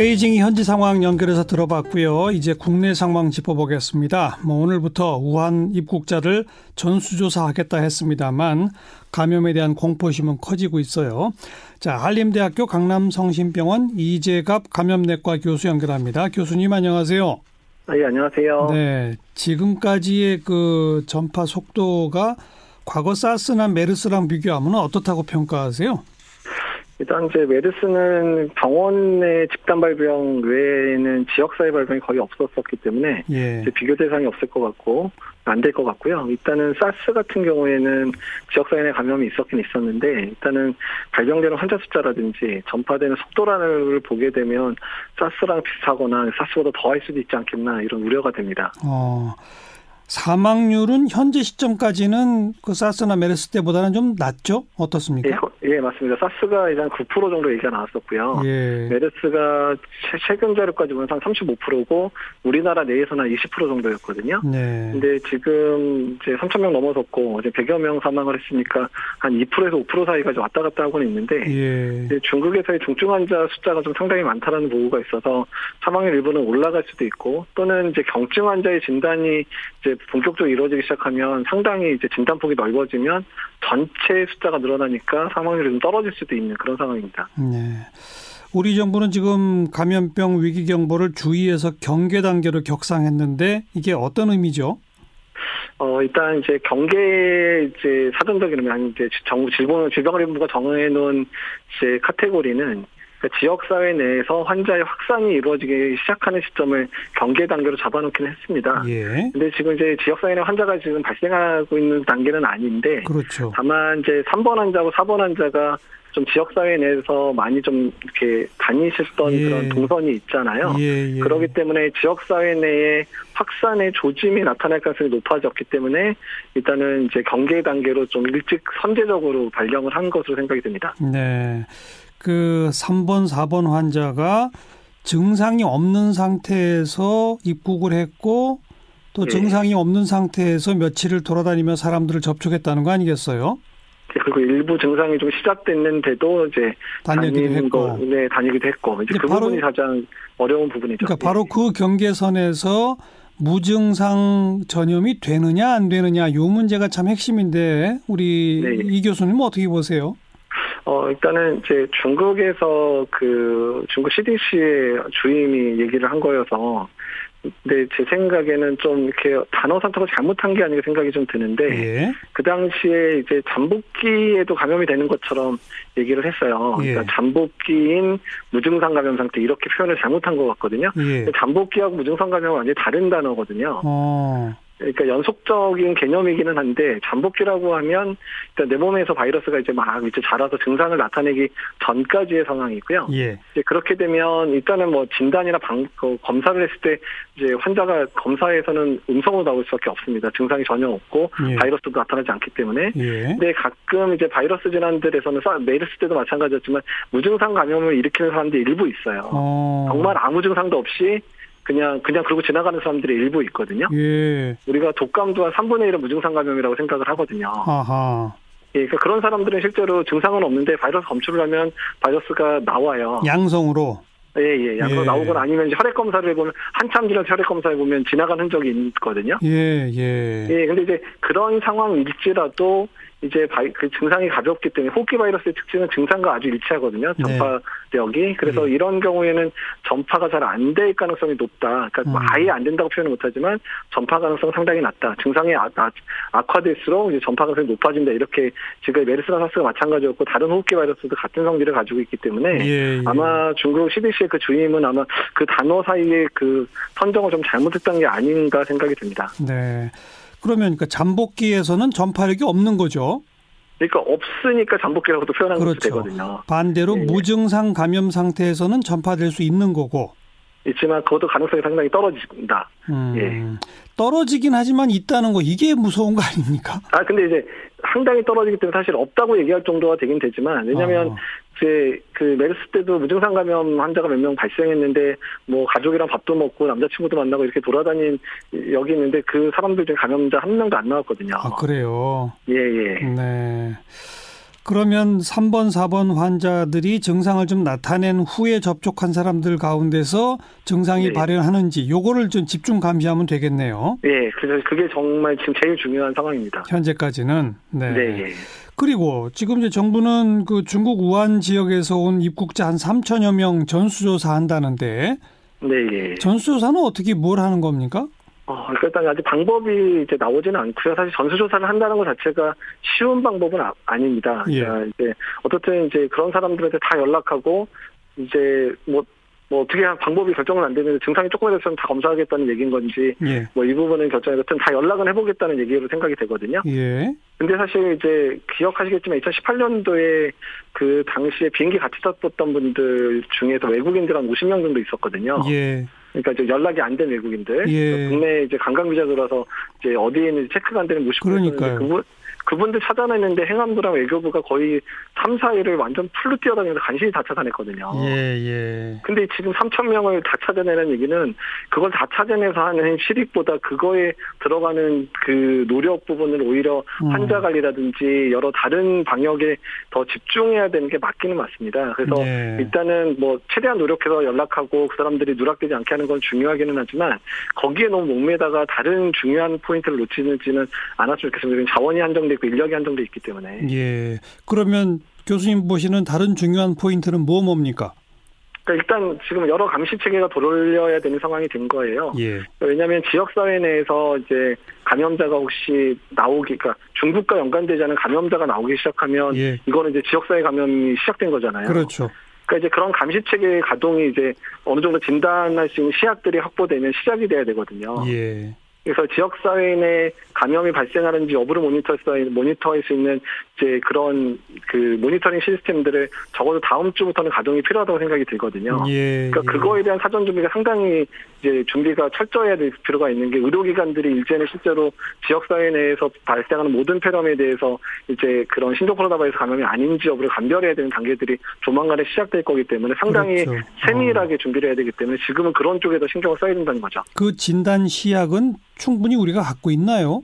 베이징 현지 상황 연결해서 들어봤고요. 이제 국내 상황 짚어보겠습니다. 뭐 오늘부터 우한 입국자를 전수조사하겠다 했습니다만 감염에 대한 공포심은 커지고 있어요. 자, 한림대학교 강남성심병원 이재갑 감염내과 교수 연결합니다. 교수님 안녕하세요. 아, 예, 안녕하세요. 네, 지금까지의 그 전파 속도가 과거 사스나 메르스랑 비교하면 어떻다고 평가하세요? 일단 이제 메르스는 병원 내 집단 발병 외에는 지역사회 발병이 거의 없었었기 때문에 예. 비교 대상이 없을 것 같고 안 될 것 같고요. 일단은 사스 같은 경우에는 지역사회 내 감염이 있었긴 있었는데 일단은 발병되는 환자 숫자라든지 전파되는 속도를 보게 되면 사스랑 비슷하거나 사스보다 더 할 수도 있지 않겠나 이런 우려가 됩니다. 어. 사망률은 현재 시점까지는 그 사스나 메르스 때보다는 좀 낮죠? 어떻습니까? 예, 예 맞습니다. 사스가 이제 한 9% 정도 얘기가 나왔었고요. 예. 메르스가 최근 자료까지 보면 한 35%고 우리나라 내에서는 20% 정도였거든요. 네. 근데 지금 이제 3천 명 넘어섰고 이제 100여 명 사망을 했으니까 한 2%에서 5% 사이까지 왔다 갔다 하고는 있는데 예. 중국에서의 중증 환자 숫자가 좀 상당히 많다라는 보고가 있어서 사망률 일부는 올라갈 수도 있고 또는 이제 경증 환자의 진단이 이제 본격적으로 이루어지기 시작하면 상당히 이제 진단폭이 넓어지면 전체 숫자가 늘어나니까 사망률이 좀 떨어질 수도 있는 그런 상황입니다. 네. 우리 정부는 지금 감염병 위기 경보를 주의해서 경계 단계로 격상했는데 이게 어떤 의미죠? 어, 일단 이제 경계 이제 사전적인 아니 이제 정부 질병 질병관리본부가 정해 놓은 이제 카테고리는 그러니까 지역사회 내에서 환자의 확산이 이루어지기 시작하는 시점을 경계 단계로 잡아놓긴 했습니다. 예. 근데 지금 이제 지역사회 내 환자가 지금 발생하고 있는 단계는 아닌데. 그렇죠. 다만 이제 3번 환자고 4번 환자가 좀 지역사회 내에서 많이 좀 이렇게 다니셨던 예. 그런 동선이 있잖아요. 예, 예. 그렇기 때문에 지역사회 내에 확산의 조짐이 나타날 가능성이 높아졌기 때문에 일단은 이제 경계 단계로 좀 일찍 선제적으로 발령을 한 것으로 생각이 됩니다. 네. 그 3번, 4번 환자가 증상이 없는 상태에서 입국을 했고 또 네. 증상이 없는 상태에서 며칠을 돌아다니며 사람들을 접촉했다는 거 아니겠어요? 그리고 일부 증상이 좀 시작됐는데도 이제 다니기도 했고, 거, 네, 다니기도 했고 이제 그 바로, 부분이 가장 어려운 부분이죠. 그러니까 바로 그 경계선에서 무증상 전염이 되느냐 안 되느냐 요 문제가 참 핵심인데 우리 네. 이 교수님 어떻게 보세요? 어, 일단은 이제 중국에서 그 중국 CDC의 주임이 얘기를 한 거여서 근데 제 생각에는 좀 이렇게 단어 선택을 잘못한 게 아닌가 생각이 좀 드는데 예. 그 당시에 이제 잠복기에도 감염이 되는 것처럼 얘기를 했어요. 예. 그러니까 잠복기인 무증상 감염 상태 이렇게 표현을 잘못한 것 같거든요. 예. 잠복기하고 무증상 감염은 완전히 다른 단어거든요. 어. 그러니까 연속적인 개념이기는 한데 잠복기라고 하면 일단 내 몸에서 바이러스가 이제 막 이제 자라서 증상을 나타내기 전까지의 상황이고요. 예. 이제 그렇게 되면 일단은 뭐 진단이나 방, 그 검사를 했을 때 이제 환자가 검사에서는 음성으로 나올 수밖에 없습니다. 증상이 전혀 없고 예. 바이러스도 나타나지 않기 때문에. 예. 근데 가끔 이제 바이러스 질환들에서는 메르스 때도 마찬가지였지만 무증상 감염을 일으키는 사람들이 일부 있어요. 어. 정말 아무 증상도 없이 그냥 그냥 그러고 지나가는 사람들이 일부 있거든요. 예. 우리가 독감도 한 3분의 1은 무증상 감염이라고 생각을 하거든요. 아하. 예, 그러니까 그런 사람들은 실제로 증상은 없는데 바이러스 검출을 하면 바이러스가 나와요. 양성으로. 예, 예. 양성 예. 나오거나 아니면 이제 혈액 검사를 보면 한참 지나서 혈액 검사해 보면 지나간 흔적이 있거든요. 예, 예. 예, 근데 이제 그런 상황일지라도 이제 바이, 그 증상이 가볍기 때문에 호흡기 바이러스의 특징은 증상과 아주 일치하거든요. 네. 전파력이. 그래서 네. 이런 경우에는 전파가 잘 안 될 가능성이 높다. 그러니까 음. 아예 안 된다고 표현을 못하지만 전파 가능성 상당히 낮다. 증상이 아, 아, 악화될수록 이제 전파 가능성이 높아진다. 이렇게 지금 메르스나 사스가 마찬가지였고 다른 호흡기 바이러스도 같은 성질을 가지고 있기 때문에 예, 예. 아마 중국 CDC의 그 주임은 아마 그 단어 사이에 그 선정을 좀 잘못했던 게 아닌가 생각이 듭니다. 네. 그러면 그 잠복기에서는 전파력이 없는 거죠. 그러니까 없으니까 잠복기라고도 표현하는 그렇죠. 되거든요. 반대로 네. 무증상 감염 상태에서는 전파될 수 있는 거고. 있지만 그것도 가능성이 상당히 떨어진다. 음, 예. 떨어지긴 하지만 있다는 거 이게 무서운 거 아닙니까? 아 근데 이제 상당히 떨어지기 때문에 사실 없다고 얘기할 정도가 되긴 되지만 왜냐하면 어. 이제 그 메르스 때도 무증상 감염 환자가 몇 명 발생했는데 뭐 가족이랑 밥도 먹고 남자친구도 만나고 이렇게 돌아다닌 여기 있는데 그 사람들 중에 감염자 한 명도 안 나왔거든요. 아 그래요? 예예. 예. 네. 그러면 3번, 4번 환자들이 증상을 좀 나타낸 후에 접촉한 사람들 가운데서 증상이 네. 발현하는지 요거를 좀 집중 감시하면 되겠네요. 네, 그래서 그게 정말 지금 제일 중요한 상황입니다. 현재까지는. 네. 네. 그리고 지금 이제 정부는 그 중국 우한 지역에서 온 입국자 한 3천여 명 전수조사 한다는데 네. 전수조사는 어떻게 뭘 하는 겁니까? 어, 그러니까 일단 아직 방법이 이제 나오지는 않고요. 사실 전수조사를 한다는 것 자체가 쉬운 방법은 아, 닙니다 예. 그러니까 이제 어떻든 이제 그런 사람들한테 다 연락하고 이제 뭐 뭐 어떻게 방법이 결정은 안 되는데 증상이 조금이라도 있으면 다 검사하겠다는 얘기인 건지 예. 뭐이 부분은 결정이 여튼 다 연락은 해보겠다는 얘기로 생각이 되거든요. 예. 근데 사실 이제 기억하시겠지만 2018년도에 그 당시에 비행기 같이 탔었던 분들 중에서 외국인들 한 50명 정도 있었거든요. 예. 그러니까 이제 연락이 안 된 외국인들, 예. 국내 이제 관광 비자 들어서 이제 어디에 있는지 체크가 안 되는 50명 그러니까요. 그분 그분들 찾아내는데 행안부랑 외교부가 거의 3, 4일을 완전 풀로 뛰어다니면서 간신히 다 찾아냈거든요. 예, 예. 근데 지금 3천 명을 다 찾아내는 얘기는 그걸 다 찾아내서 하는 실익보다 그거에 들어가는 그 노력 부분을 오히려 음. 환자 관리라든지 여러 다른 방역에 더 집중해야 되는 게 맞기는 맞습니다. 그래서 예. 일단은 뭐 최대한 노력해서 연락하고 그 사람들이 누락되지 않게 하는 건 중요하기는 하지만 거기에 너무 목매다가 다른 중요한 포인트를 놓치지는 않았으면 좋겠습니다. 자원이 한정 돼 있고 인력이 한정돼 있기 때문에. 예. 그러면 교수님 보시는 다른 중요한 포인트는 뭐 뭡니까? 그러니까 일단 지금 여러 감시 체계가 돌려야 되는 상황이 된 거예요. 예. 왜냐하면 지역 사회 내에서 이제 감염자가 혹시 나오기, 그러니까 중국과 연관되지 않은 감염자가 나오기 시작하면 예. 이거는 이제 지역 사회 감염이 시작된 거잖아요. 그렇죠. 그러니까 이제 그런 감시 체계 가동이 이제 어느 정도 진단할 수 있는 시약들이 확보되면 시작이 돼야 되거든요. 예. 그래서 지역사회 내 감염이 발생하는지 여부를 모니터할 모니터할 수 있는 이제 그런 그 모니터링 시스템들을 적어도 다음 주부터는 가동이 필요하다고 생각이 들거든요. 예, 그러니까 예. 그거에 대한 사전 준비가 상당히 이제 준비가 철저해야 될 필요가 있는 게 의료기관들이 이제는 실제로 지역사회 내에서 발생하는 모든 폐렴에 대해서 이제 그런 신종 코로나 바이러스 감염이 아닌지 여부를 감별해야 되는 단계들이 조만간에 시작될 거기 때문에 상당히 그렇죠. 세밀하게 어. 준비를 해야 되기 때문에 지금은 그런 쪽에 더 신경을 써야 된다는 거죠. 그 진단 시약은 충분히 우리가 갖고 있나요?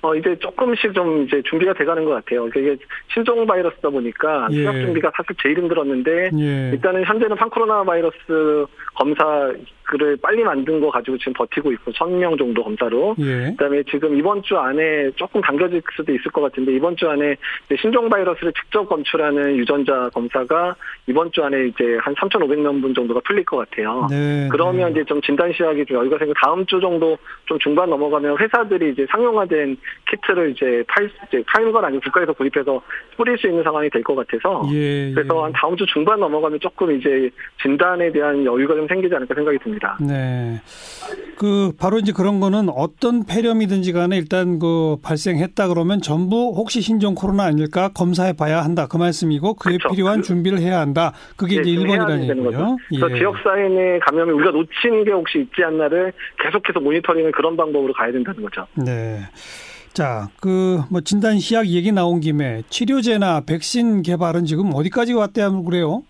어, 이제 조금씩 좀 이제 준비가 돼가는 것 같아요. 이게 신종 바이러스다 보니까 예. 시작 준비가 사실 제일 힘들었는데 예. 일단은 현재는 판코로나 바이러스 검사 그를 빨리 만든 거 가지고 지금 버티고 있고 1000명 정도 검사로. 예. 그다음에 지금 이번 주 안에 조금 당겨질 수도 있을 것 같은데 이번 주 안에 신종 바이러스를 직접 검출하는 유전자 검사가 이번 주 안에 이제 한 3,500명 정도가 풀릴 것 같아요. 네. 그러면 네. 이제 좀 진단 시약이 좀 여유가 생겨 다음 주 정도 좀 중반 넘어가면 회사들이 이제 상용화된 키트를 이제 팔 이제 파는 건 아니고 국가에서 구입해서 뿌릴 수 있는 상황이 될 것 같아서 예, 그래서 예. 한 다음 주 중반 넘어가면 조금 이제 진단에 대한 여유가 좀 생기지 않을까 생각이 듭니다. 있습니다. 네. 그 바로 이제 그런 거는 어떤 폐렴이든지 간에 일단 그 발생했다 그러면 전부 혹시 신종 코로나 아닐까 검사해 봐야 한다. 그 말씀이고 그에 그렇죠. 필요한 준비를 해야 한다. 그게 네, 이제 1번이라는 얘기고요. 예. 지역 사회 내 감염이 우리가 놓친 게 혹시 있지 않나를 계속해서 모니터링을 그런 방법으로 가야 된다는 거죠. 네. 자, 그 뭐 진단 시약 얘기 나온 김에 치료제나 백신 개발은 지금 어디까지 왔대요? 그래요?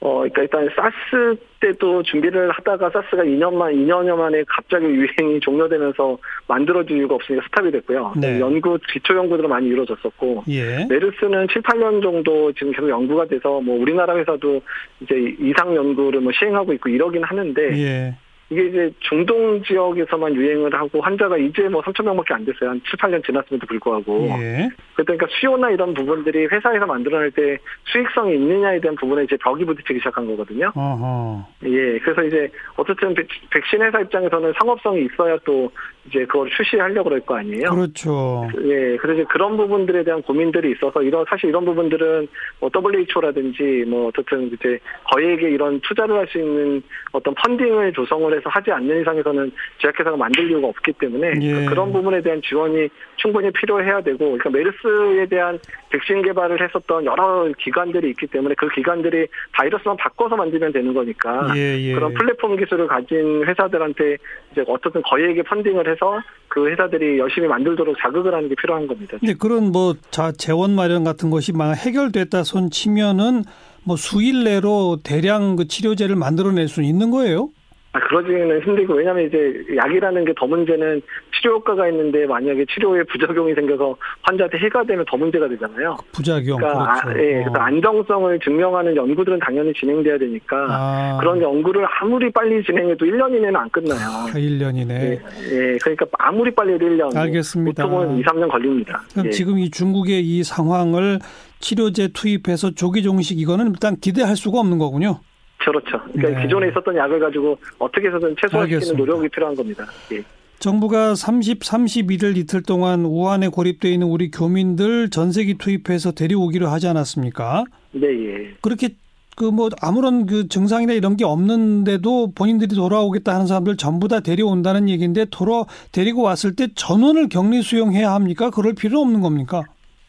어, 그러니까 일단 사스 때도 준비를 하다가 사스가 2년만 2년여 만에 갑자기 유행이 종료되면서 만들어질 이유가 없으니까 스탑이 됐고요. 네. 연구 기초 연구들은 많이 이루어졌었고 예. 메르스는 7, 8년 정도 지금 계속 연구가 돼서 뭐 우리나라 회사도 이제 이상 연구를 뭐 시행하고 있고 이러긴 하는데 예. 이게 이제 중동 지역에서만 유행을 하고 환자가 이제 뭐 3천 명밖에 안 됐어요. 한 7, 8년 지났음에도 불구하고. 예. 그러니까 수요나 이런 부분들이 회사에서 만들어낼 때 수익성이 있느냐에 대한 부분에 이제 벽이 부딪히기 시작한 거거든요. 어허. 예. 그래서 이제 어쨌든 백신 회사 입장에서는 상업성이 있어야 또 이제 그걸 출시하려고 그럴 거 아니에요. 그렇죠. 예. 그래서 이제 그런 부분들에 대한 고민들이 있어서 이런 사실 이런 부분들은 뭐 WHO라든지 뭐 어쨌든 이제 거액의 이런 투자를 할 수 있는 어떤 펀딩을 조성을 해서 하지 않는 이상에서는 제약회사가 만들 이유가 없기 때문에 예. 그런 부분에 대한 지원이 충분히 필요해야 되고 그러니까 메르스에 대한 백신 개발을 했었던 여러 기관들이 있기 때문에 그 기관들이 바이러스만 바꿔서 만들면 되는 거니까 예, 예. 그런 플랫폼 기술을 가진 회사들한테 이제 어떻든 거액의 펀딩을 해서 그 회사들이 열심히 만들도록 자극을 하는 게 필요한 겁니다. 네, 그런 뭐 자 재원 마련 같은 것이 막 해결됐다 손 치면은 뭐 수일 내로 대량 그 치료제를 만들어낼 수 있는 거예요? 아, 그러지는 힘들고, 왜냐면 이제 약이라는 게 더 문제는 치료 효과가 있는데 만약에 치료에 부작용이 생겨서 환자한테 해가 되면 더 문제가 되잖아요. 부작용. 그러니까 그렇죠. 아, 예, 어. 그래서 안정성을 증명하는 연구들은 당연히 진행돼야 되니까 아. 그런 연구를 아무리 빨리 진행해도 1년 이내는 안 끝나요. 아, 1년이네. 예, 예, 그러니까 아무리 빨리 해도 1년. 알겠습니다. 보통은 2, 3년 걸립니다. 그럼 예. 지금 이 중국의 이 상황을 치료제 투입해서 조기 종식 이거는 일단 기대할 수가 없는 거군요. 그렇죠. 그러니까 네. 기존에 있었던 약을 가지고 어떻게 해서든 최소화시키는. 노력이 필요한 겁니다. 예. 정부가 30, 31일 이틀 동안 우한에 고립되어 있는 우리 교민들 전세기 투입해서 데려오기로 하지 않았습니까? 네, 예. 그렇게 그 뭐 아무런 그 증상이나 이런 게 없는데도 본인들이 돌아오겠다 하는 사람들 전부 다 데려온다는 얘기인데 돌아 데리고 왔을 때 전원을 격리 수용해야 합니까? 그럴 필요 없는 겁니까?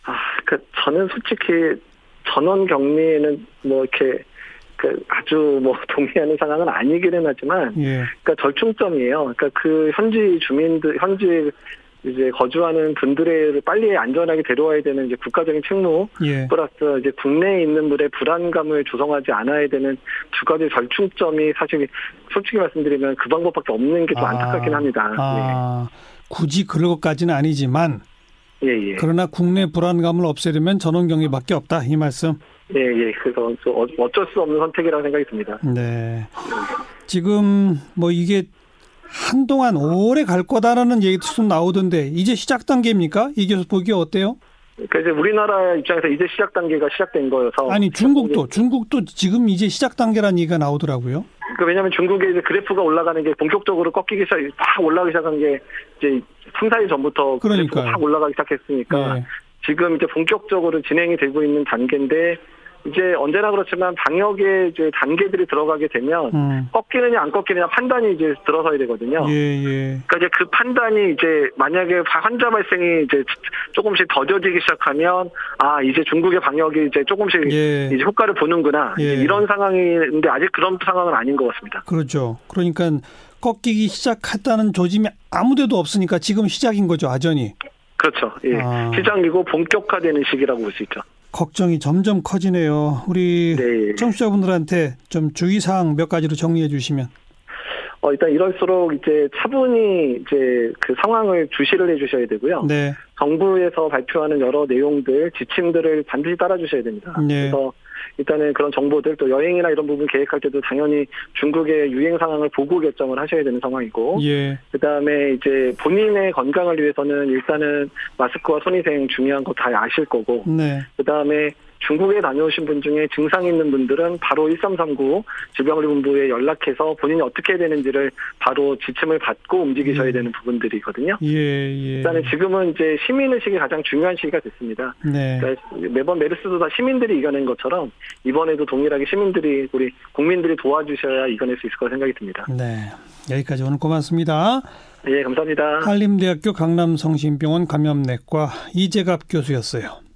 아, 그 저는 솔직히 전원 격리에는 뭐 이렇게 그 아주 뭐 동의하는 상황은 아니기는 하지만 예. 그러니까 절충점이에요. 그러니까 그 현지 주민들 현지 이제 거주하는 분들을 빨리 안전하게 데려와야 되는 이제 국가적인 책무 예. 플러스 이제 국내에 있는 분들의 불안감을 조성하지 않아야 되는 두 가지 절충점이 사실 솔직히 말씀드리면 그 방법밖에 없는 게좀 아, 안타깝긴 합니다. 아, 굳이 그럴 것까지는 아니지만 예, 예. 예. 그러나 국내 불안감을 없애려면 전원 격리밖에 없다 이 말씀. 예, 예. 그래서 좀 어- 어쩔 수 없는 선택이라고 생각이 듭니다. 네. 지금 뭐 이게 한동안 오래 갈 거다라는 얘기도 좀 나오던데 이제 시작 단계입니까? 이게 보기 어때요? 그러니까 이제 우리나라 입장에서 이제 시작 단계가 시작된 거여서 아니 중국도 중국도 지금 이제 시작 단계라는 얘기가 나오더라고요. 그 왜냐하면 중국의 이제 그래프가 올라가는 게 본격적으로 꺾이기 시작, 팍 올라가기 시작한 게 이제 3, 4일 전부터 그러니까요. 팍 올라가기 시작했으니까 예. 지금 이제 본격적으로 진행이 되고 있는 단계인데 이제 언제나 그렇지만 방역의 이제 단계들이 들어가게 되면 음. 꺾이느냐 안 꺾이느냐 판단이 이제 들어서야 되거든요. 예, 예. 그러니까 이제 그 판단이 이제 만약에 환자 발생이 이제 조금씩 더뎌지기 시작하면 아 이제 중국의 방역이 이제 조금씩 예. 이제 효과를 보는구나 예. 이런 상황인데 아직 그런 상황은 아닌 것 같습니다. 그렇죠. 그러니까 꺾이기 시작했다는 조짐이 아무데도 없으니까 지금 시작인 거죠, 아전이. 그렇죠. 예. 아. 시장이고 본격화되는 시기라고 볼 수 있죠. 걱정이 점점 커지네요. 우리 네. 청취자분들한테 좀 주의사항 몇 가지로 정리해 주시면. 어, 일단 이럴수록 이제 차분히 이제 그 상황을 주시를 해 주셔야 되고요. 네. 정부에서 발표하는 여러 내용들, 지침들을 반드시 따라 주셔야 됩니다. 네. 그래서 일단은 그런 정보들 또 여행이나 이런 부분 계획할 때도 당연히 중국의 유행 상황을 보고 결정을 하셔야 되는 상황이고 예. 그다음에 이제 본인의 건강을 위해서는 일단은 마스크와 손위생 중요한 거 다 아실 거고 네. 그다음에 중국에 다녀오신 분 중에 증상 있는 분들은 바로 1339 질병관리본부에 연락해서 본인이 어떻게 해야 되는지를 바로 지침을 받고 움직이셔야 음. 되는 부분들이거든요. 예, 예. 일단은 지금은 이제 시민의식이 가장 중요한 시기가 됐습니다. 네. 그러니까 매번 메르스도 다 시민들이 이겨낸 것처럼 이번에도 동일하게 시민들이 우리 국민들이 도와주셔야 이겨낼 수 있을 거라 생각이 듭니다. 네. 여기까지 오늘 고맙습니다. 예, 감사합니다. 한림대학교 강남성심병원 감염내과 이재갑 교수였어요.